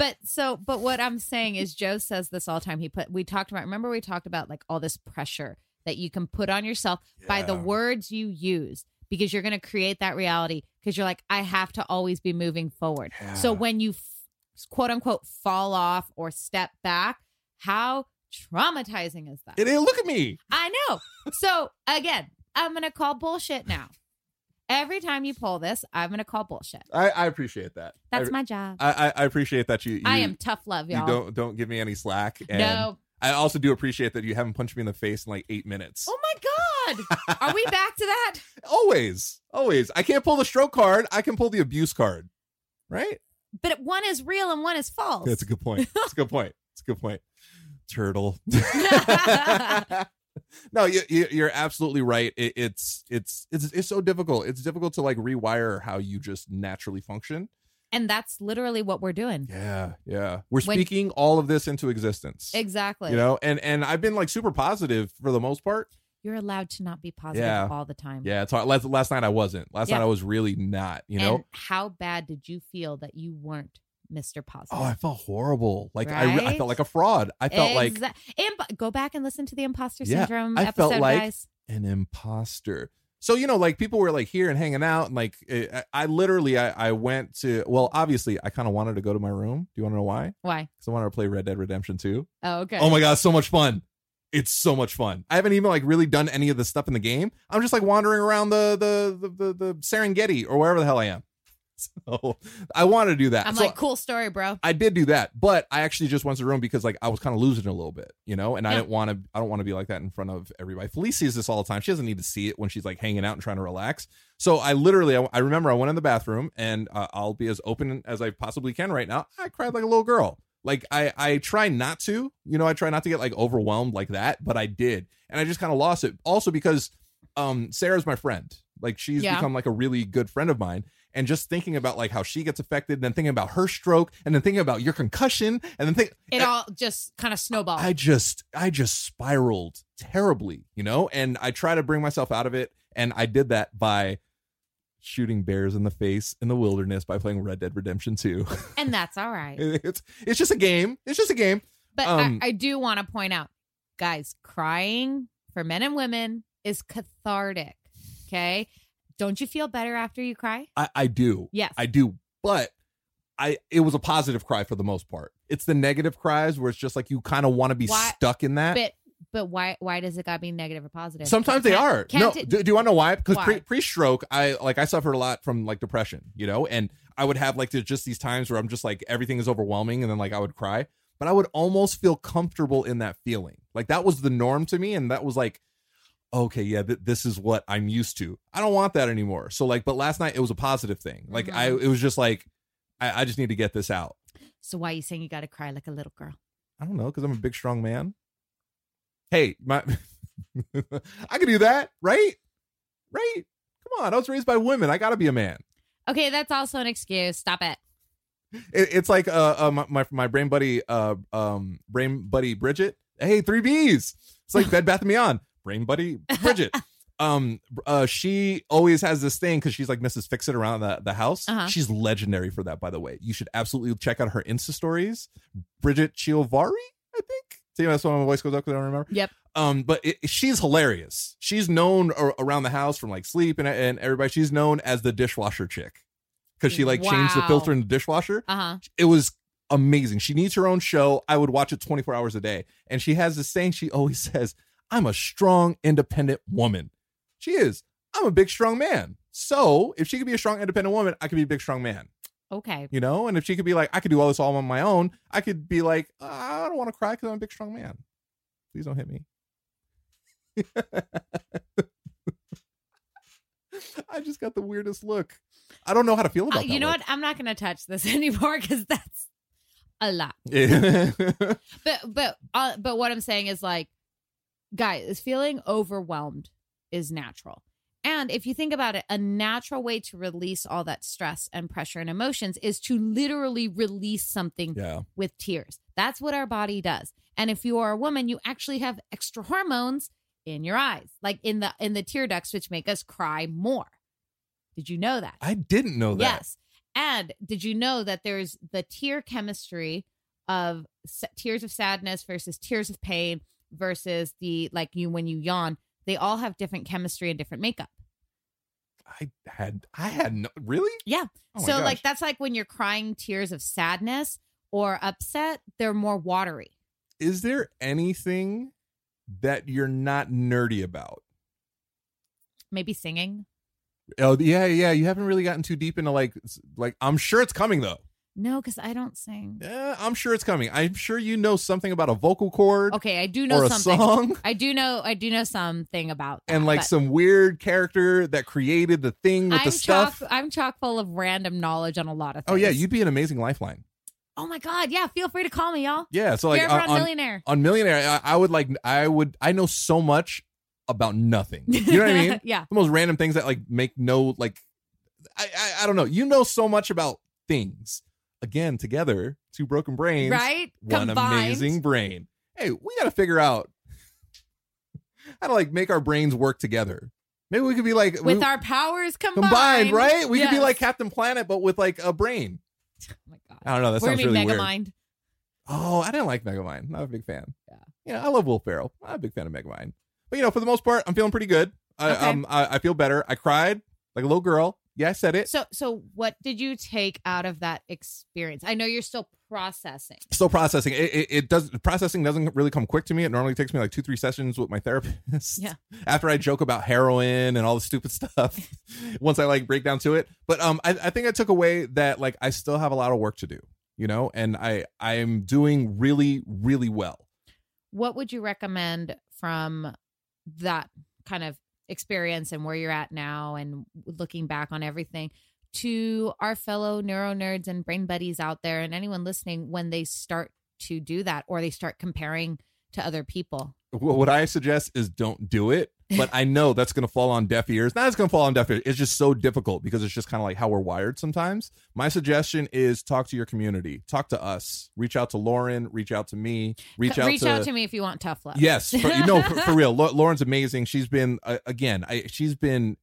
But so, but what I'm saying is, Joe says this all the time. He put, we talked about, remember, we talked about like all this pressure that you can put on yourself by the words you use because you're going to create that reality because you're like, I have to always be moving forward. So when you f- quote unquote fall off or step back, how traumatizing is that? It, it- look at me. I know. So again, I'm going to call bullshit now. Every time you pull this, I'm going to call bullshit. I, I appreciate that. That's I, my job. I, I- appreciate that you. you I am tough love, You y'all. don't don't give me any slack. And no. I also do appreciate that you haven't punched me in the face in like eight minutes. Oh my God. Are we back to that? Always, always. I can't pull the stroke card. I can pull the abuse card. Right? But one is real and one is false. That's a good point. That's a good point. It's a good point. Turtle. no, you, you, you're absolutely right. It, it's it's it's it's so difficult. It's difficult to like rewire how you just naturally function. and that's literally what we're doing. Yeah, yeah. We're When- speaking all of this into existence. Exactly. You know, and and I've been like super positive for the most part. You're allowed to not be positive Yeah. all the time. Yeah, it's hard. Last, last night I wasn't. Last Yeah. night I was really not. You know. And how bad did you feel that you weren't Mr. Positive? Oh, I felt horrible. Like I, I felt like a fraud. I felt like Exa- Imp- go back and listen to the imposter syndrome. Yeah, I episode, felt like- guys. an imposter. So you know, like people were like here and hanging out, and like eh, I, I literally, I, I went to. Well, obviously, I kind of wanted to go to my room. Do you want to know why? Why? Because I wanted to play Red Dead Redemption 2. Oh, okay. Oh my god, so much fun! It's so much fun. I haven't even like really done any of the stuff in the game. I'm just like wandering around the the the the, the Serengeti or wherever the hell I am. So I wanted to do that. I'm So like, cool story, bro. I did do that, but I actually just went to the room because like I was kind of losing a little bit, you know, and I Yeah. didn't want to. I don't want to be like that in front of everybody. Felice sees this all the time. She doesn't need to see it when she's like hanging out and trying to relax. So I literally, I, I remember I went in the bathroom and uh, I'll be as open as I possibly can right now. I cried like a little girl. Like I, I try not to, you know, I try not to get like overwhelmed like that, but I did, and I just kind of lost it. Also because, um, Sarah's my friend. Like she's Yeah. become like a really good friend of mine and just thinking about like how she gets affected, and then thinking about her stroke, and then thinking about your concussion, and then think It all just kind of snowballed. I just I just spiraled terribly, you know, and I try to bring myself out of it, and I did that by shooting bears in the face in the wilderness by playing Red Dead Redemption 2. and that's all right. it's it's just a game. It's just a game. But Um, I, I do want to point out, guys, crying for men and women is cathartic. Okay. Don't you feel better after you cry? I, I do. Yes. I do. But I it was a positive cry for the most part. It's the negative cries where it's just like you kind of want to be Why- stuck in that. But but why why does it gotta be negative or positive? Sometimes they Can't- are. can't no, it- do, do you want to know why? Because Why? pre pre stroke, I like I suffered a lot from like depression, you know, and I would have like there's just these times where I'm just like everything is overwhelming, and then like I would cry, but I would almost feel comfortable in that feeling. Like that was the norm to me, and that was like, okay, yeah, th- this is what I'm used to. I don't want that anymore. So like, but last night it was a positive thing. Like I, Mhm. it was just like, I, I just need to get this out. So why are you saying you gotta cry like a little girl? I don't know, because I'm a big strong man. Hey, my I can do that, right? Right? Come on, I was raised by women. I gotta be a man. Okay, that's also an excuse. Stop it. It, it's like uh, uh my, my my brain buddy uh um brain buddy Bridget. Hey, three B's. It's like Bed Bath and Beyond. Brain buddy Bridget. Um, uh, she always has this thing because she's like Mrs. Fix It around the, the house. Uh-huh. She's legendary for that, by the way. You should absolutely check out her Insta stories. Bridget Chiovari, I think. See, that's why my voice goes up because I don't remember. Yep. Um, but it, she's hilarious. She's known a- around the house from like sleep and and everybody. She's known as the dishwasher chick because she like changed the filter in the dishwasher. Uh huh. It was amazing. She needs her own show. I would watch it 24 hours a day. And she has this saying she always says, I'm a strong, independent woman. She is. I'm a big, strong man. So if she could be a strong, independent woman, I could be a big, strong man, Okay. you know? And if she could be like, I could do all this all on my own, I could be like, "Uh, I don't want to cry because I'm a big, strong man. Please don't hit me. I just got the weirdest look. I don't know how to feel Uh, about you know look. what? I'm not going to touch this anymore because that's a lot. Yeah. But but uh, but what I'm saying is like, guys, feeling overwhelmed is natural. And if you think about it, a natural way to release all that stress and pressure and emotions is to literally release something yeah. with tears. That's what our body does. And if you are a woman, you actually have extra hormones in your eyes, like in the in the tear ducts, which make us cry more. Did you know that? I didn't know that. Yes. And did you know that there's the tear chemistry of tears of sadness versus tears of pain versus the like you when you yawn? They all have different chemistry and different makeup. I had I had no really? Yeah. Oh so like that's like when you're crying tears of sadness or upset, they're more watery. is there anything that you're not nerdy about? Maybe singing. Oh yeah, yeah. You haven't really gotten too deep into like like I'm sure it's coming though. No, because I don't sing. Yeah, I'm sure it's coming. I'm sure you know something about a vocal cord Okay, I do know or a something. song I do know I do know something about that, and like some weird character that created the thing with I'm the stuff. chock I'm chock full of random knowledge on a lot of things. Oh yeah, you'd be an amazing lifeline. Oh my god, yeah. Feel free to call me, y'all. Yeah, so like on, on uh, on, Millionaire. on Millionaire, I, I would like I would I know so much about nothing. You know what I mean? yeah. the most random things that like make no like I, I I don't know. You know so much about things. Again, together, two broken brains, Right? one Combined. amazing brain. Hey, we got to figure out how to like make our brains work together. Maybe we could be like With we- our powers combined. combined, right? We could be like Captain Planet, but with like a brain. Oh my god. I don't know. That We're sounds really weird. Megamind. Oh, I didn't like Megamind. Not a big fan. Yeah. Yeah, I love Will Ferrell. I'm a big fan of Megamind. But you know, for the most part, I'm feeling pretty good. I, Okay. um, I, I feel better. I cried like a little girl. Yeah, I said it. So so what did you take out of that experience? I know you're still processing. Still processing. It, it, it does processing doesn't really come quick to me. It normally takes me like two, three sessions with my therapist. Yeah. After I joke about heroin and all the stupid stuff, once I like break down to it. But um, I, I think I took away that like I still have a lot of work to do. You know, and I I am doing really really well. What would you recommend from that kind of experience and where you're at now and looking back on everything to our fellow neuro nerds and brain buddies out there and anyone listening when they start to do that or they start comparing to other people? Wh- What I suggest is don't do it. But I know that's going to fall on deaf ears. Not it's going to fall on deaf ears. It's just so difficult because it's just kind of like how we're wired sometimes. My suggestion is talk to your community, talk to us, reach out to Lauren, reach out to me, reach out Reach to out to me if you want tough love. Yes, for, you know, for, for real. Lauren's amazing. She's been uh, again. I, she's been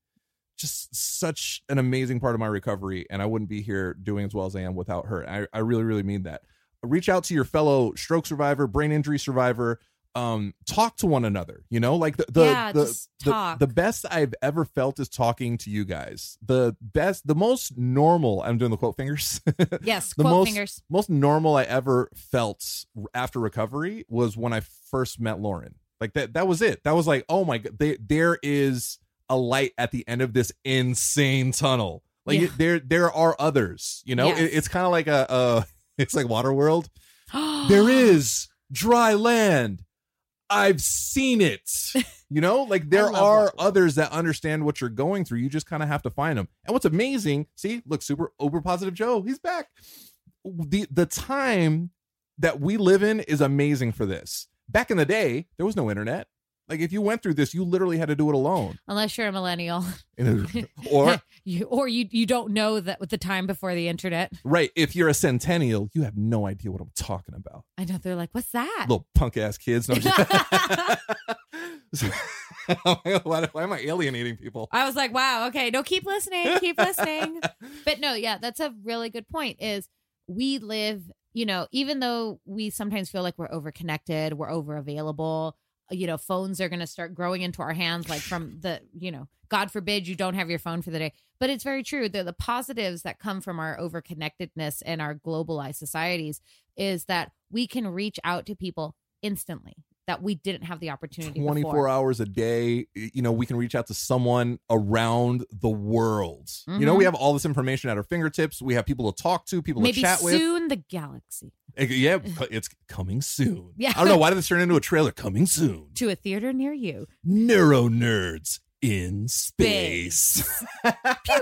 just such an amazing part of my recovery, and I wouldn't be here doing as well as I am without her. I, I really, really mean that. Reach out to your fellow stroke survivor, brain injury survivor. Um, talk to one another. You know, like the the Yeah, the, the, the best I've ever felt is talking to you guys. The best, the most normal. I'm doing the quote fingers. Yes, the quote most fingers. most normal I ever felt after recovery was when I first met Lauren. Like that that was it. That was like, oh my god, they, there is a light at the end of this insane tunnel. Like Yeah. there there are others, you know? Yes. It- it's kind of like a uh it's like Waterworld. there is dry land. I've seen it. You know, like there are others that understand what you're going through. You just kind of have to find them. And what's amazing, see, look, super uber positive Joe, he's back. The the time that we live in is amazing for this. Back in the day, there was no internet. Like if you went through this, you literally had to do it alone. Unless you're a millennial, or you, or you you don't know that with the time before the internet. right, if you're a centennial, you have no idea what I'm talking about. I know they're like, what's that? Little punk ass kids. No, why, why am I alienating people? I was like, wow, okay, no, keep listening, keep listening. But no, yeah, that's a really good point. Is we live, you know, even though we sometimes feel like we're overconnected, we're over available, you know, phones are going to start growing into our hands, like from the, you know, God forbid you don't have your phone for the day. But it's very true. The, the positives that come from our overconnectedness and our globalized societies is that we can reach out to people instantly that we didn't have the opportunity 24 before. hours a day you know we can reach out to someone around the world. You know we mm-hmm. have all this information at our fingertips. We have people to talk to people Maybe to chat with. soon the galaxy. Yeah it's coming soon. Yeah. i don't know why did this turn into a trailer? Coming soon. To a theater near you. neuro nerds in space. Pew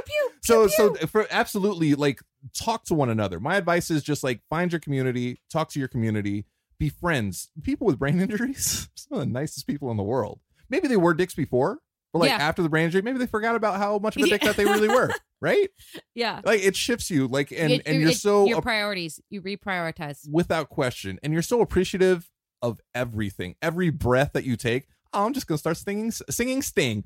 pew. so so for absolutely like talk to one another. My advice is just like find your community talk to your community be friends people with brain injuries some of the nicest people in the world maybe they were dicks before but like Yeah. after the brain injury maybe they forgot about how much of a dick that they really were right Yeah. like it shifts you like and It- and you're it- so your priorities. You reprioritize. without question and you're so appreciative of everything every breath that you take oh, i'm just gonna start singing singing sting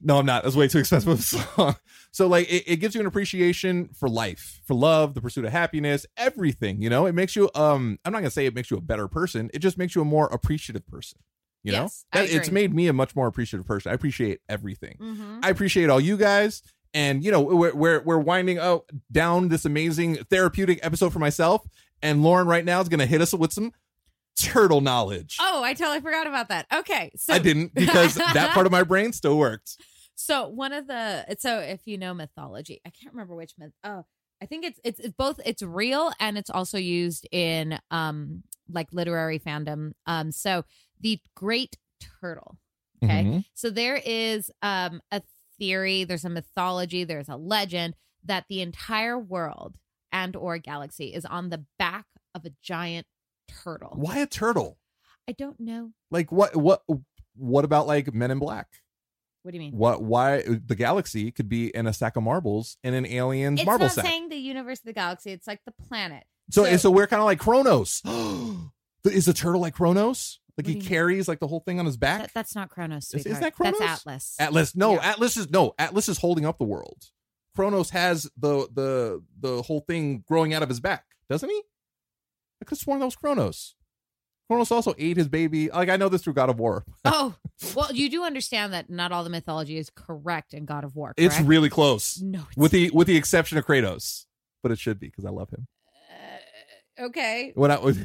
no i'm not. That's way too expensive song. So like it, it gives you an appreciation for life for love the pursuit of happiness everything you know? It makes you um i'm not gonna say it makes you a better person. It just makes you a more appreciative person you know? Yes, I That- it's made me a much more appreciative person. I appreciate everything. Mm-hmm. I appreciate all you guys. And you know, we're we're, we're winding out down this amazing therapeutic episode for myself. And Lauren right now is gonna hit us with some turtle knowledge. Oh, I totally forgot about that. Okay, so I didn't because that part of my brain still worked. So one of the so if you know mythology, I can't remember which myth. Oh, I think it's it's it's both it's real and it's also used in um like literary fandom. Um, so the Great Turtle. Okay, Mhm. so there is um a theory, there's a mythology, there's a legend that the entire world and or galaxy is on the back of a giant turtle. Why a turtle? I don't know. Like what what what about like Men in Black? What do you mean? What why uh, the galaxy could be in a sack of marbles in an alien's It's marble not sack. saying the universe of the galaxy. It's like the planet. so so- so we're kind of like Kronos. is the turtle like Kronos? Like he you mean? carries like the whole thing on his back? That, that's not Kronos. Is- is that Kronos? That's Atlas. Atlas, no, Yeah. Atlas is no, Atlas is holding up the world. Kronos has the the the whole thing growing out of his back, doesn't he? I could have sworn that was Kronos. Kronos also ate his baby. Like I know this through God of War. oh, well, you do understand that not all the mythology is correct in God of War. It's really close, no. It's, with the with the exception of Kratos, but it should be because I love him. uh, okay. When I was,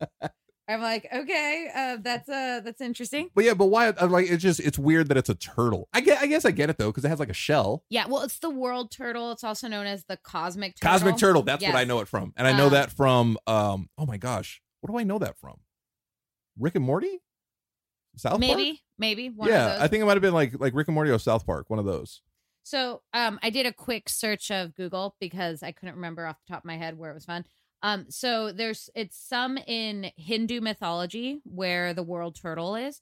I'm like, okay, uh, that's uh, that's interesting. but yeah, but why? I'm like, it's just it's weird that it's a turtle. I get, I guess I get it though because it has like a shell. Yeah. Well, it's the world turtle. It's also known as the cosmic turtle. Cosmic turtle. That's what I know it from, and I know Um, that from. Um. Oh my gosh, what do I know that from? Rick and Morty. South Park? Maybe, maybe one yeah, of those. I think it might have been like like Rick and Morty or South Park, one of those. So um, I did a quick search of Google because I couldn't remember off the top of my head where it was fun. Um, so there's it's some in Hindu mythology where the world turtle is,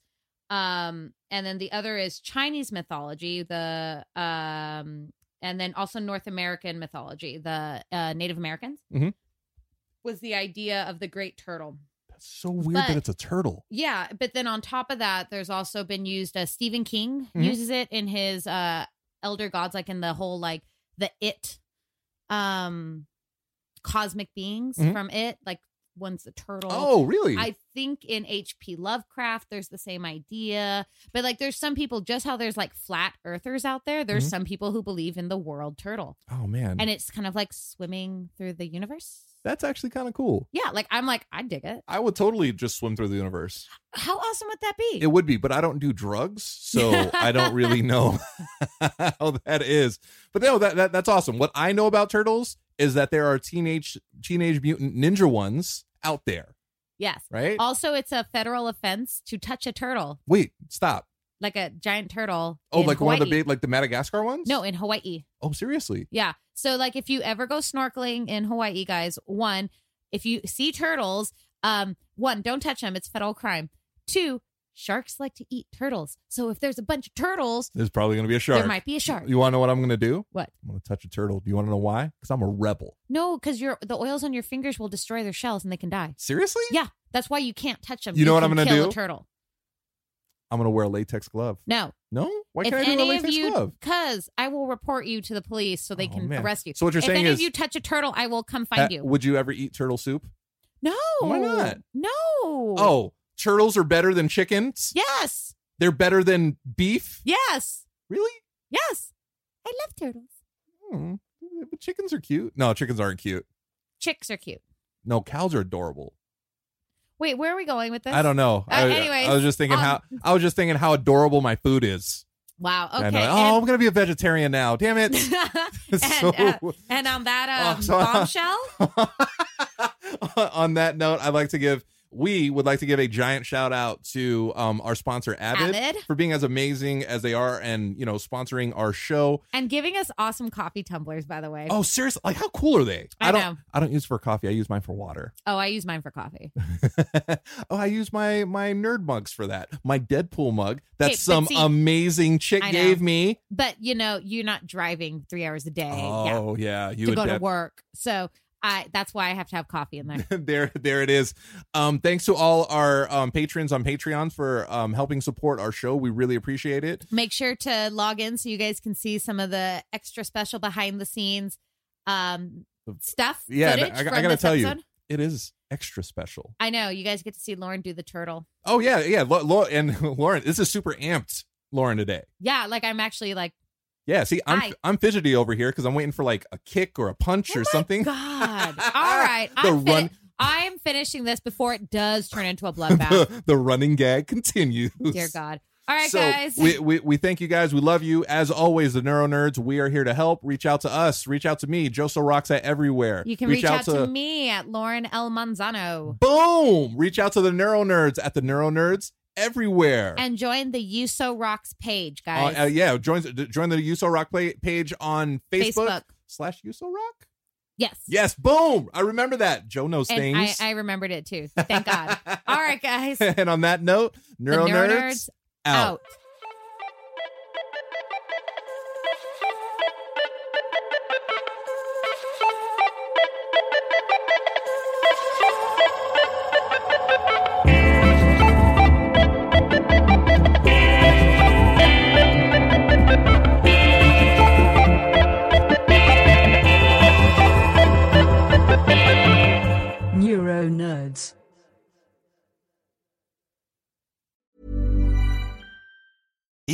um, and then the other is Chinese mythology, the um, and then also North American mythology, the uh, Native Americans Mhm. was the idea of the great turtle. That's so weird But- that it's a turtle. Yeah, but then on top of that, there's also been used. Uh, Stephen King Mhm. uses it in his uh, Elder Gods, like in the whole like the it, um, cosmic beings Mhm. from it. Like one's a turtle. Oh, really? I think in H.P. Lovecraft, there's the same idea. But like, there's some people, just how there's like flat earthers out there, there's Mhm. some people who believe in the world turtle. oh man, And it's kind of like swimming through the universe. That's actually kind of cool. Yeah. Like, I'm like, I dig it. I would totally just swim through the universe. How awesome would that be? It would be, but I don't do drugs, so I don't really know how that is. But no, that, that that's awesome. What I know about turtles is that there are teenage teenage mutant ninja ones out there, yes. right? Also, it's a federal offense to touch a turtle, Wait, stop. Like a giant turtle. Oh, like one of the big, like the Madagascar ones? No, in Hawaii. Oh, seriously? Yeah. So, like, if you ever go snorkeling in Hawaii, guys, one, if you see turtles, um, one, don't touch them. It's federal crime. Two, sharks like to eat turtles. So, if there's a bunch of turtles, There's probably going to be a shark. there might be a shark. You want to know what I'm going to do? What? I'm going to touch a turtle. Do you want to know why? Because I'm a rebel. No, because your the oils on your fingers will destroy their shells and they can die. Seriously? Yeah, that's why you can't touch them. You know what I'm gonna kill do? A turtle. I'm gonna wear a latex glove. No. No, why if can't I do a any of latex you, glove? because I will report you to the police so they Oh, can man. arrest you. So what you're if saying any is- of you touch a turtle, I will come find Uh, you. Would you ever eat turtle soup? no. Why not? No. Oh, turtles are better than chickens. Yes. They're better than beef. Yes. Really? Yes. I love turtles. Hmm. But chickens are cute. No, chickens aren't cute. Chicks are cute. No, cows are adorable. Wait, where are we going with this? I don't know. Uh, I, anyways, I was just thinking um, how I was just thinking how adorable my food is. Wow. Okay. I'm like, oh, I'm gonna be a vegetarian now. Damn it. and, So- uh, and on that so- bombshell, on that note, I'd like to give we would like to give a giant shout out to um, our sponsor Avid, Avid. for being as amazing as they are and you know sponsoring our show. and giving us awesome coffee tumblers, by the way. Oh, seriously, like how cool are they? I don't know. I don't use for coffee. I use mine for water. Oh, I use mine for coffee. oh, I use my my nerd mugs for that. My Deadpool mug that but some see- amazing chick gave me. But you know, you're not driving three hours a day. Oh yeah, you to go to work. So I that's why I have to have coffee in there. there there it is um thanks to all our um patrons on patreon for um helping support our show we really appreciate it Make sure to log in so you guys can see some of the extra special behind the scenes um stuff. yeah footage I, I gotta tell episode. you it is extra special I know you guys get to see Lauren do the turtle. oh yeah yeah Lo- Lo- and lauren this is super amped lauren today Yeah, like I'm actually like yeah see i'm Hi. i'm fidgety over here because i'm waiting for like a kick or a punch oh or something God. All right, The I'm run- I am finishing this before it does turn into a bloodbath. the, the running gag continues Dear God. All right, so guys. We, we we thank you guys. We love you as always. The Neuro Nerds. We are here to help. Reach out to us. Reach out to me. Joesorocks at everywhere. you can reach, out, to, me at Lauren L. Manzano. Boom! Reach out to the Neuro Nerds at the Neuro Nerds everywhere. And join the Joesorocks page, Uh, guys. uh, yeah, join join the Joesorock play, page on Facebook, Facebook. slash Joesorock. Yes. Yes, boom! I remember that. Joe knows And things. I remembered it too. Thank God. All right, guys. And on that note, Neuro, Neuro Nerds, Nerds out. out.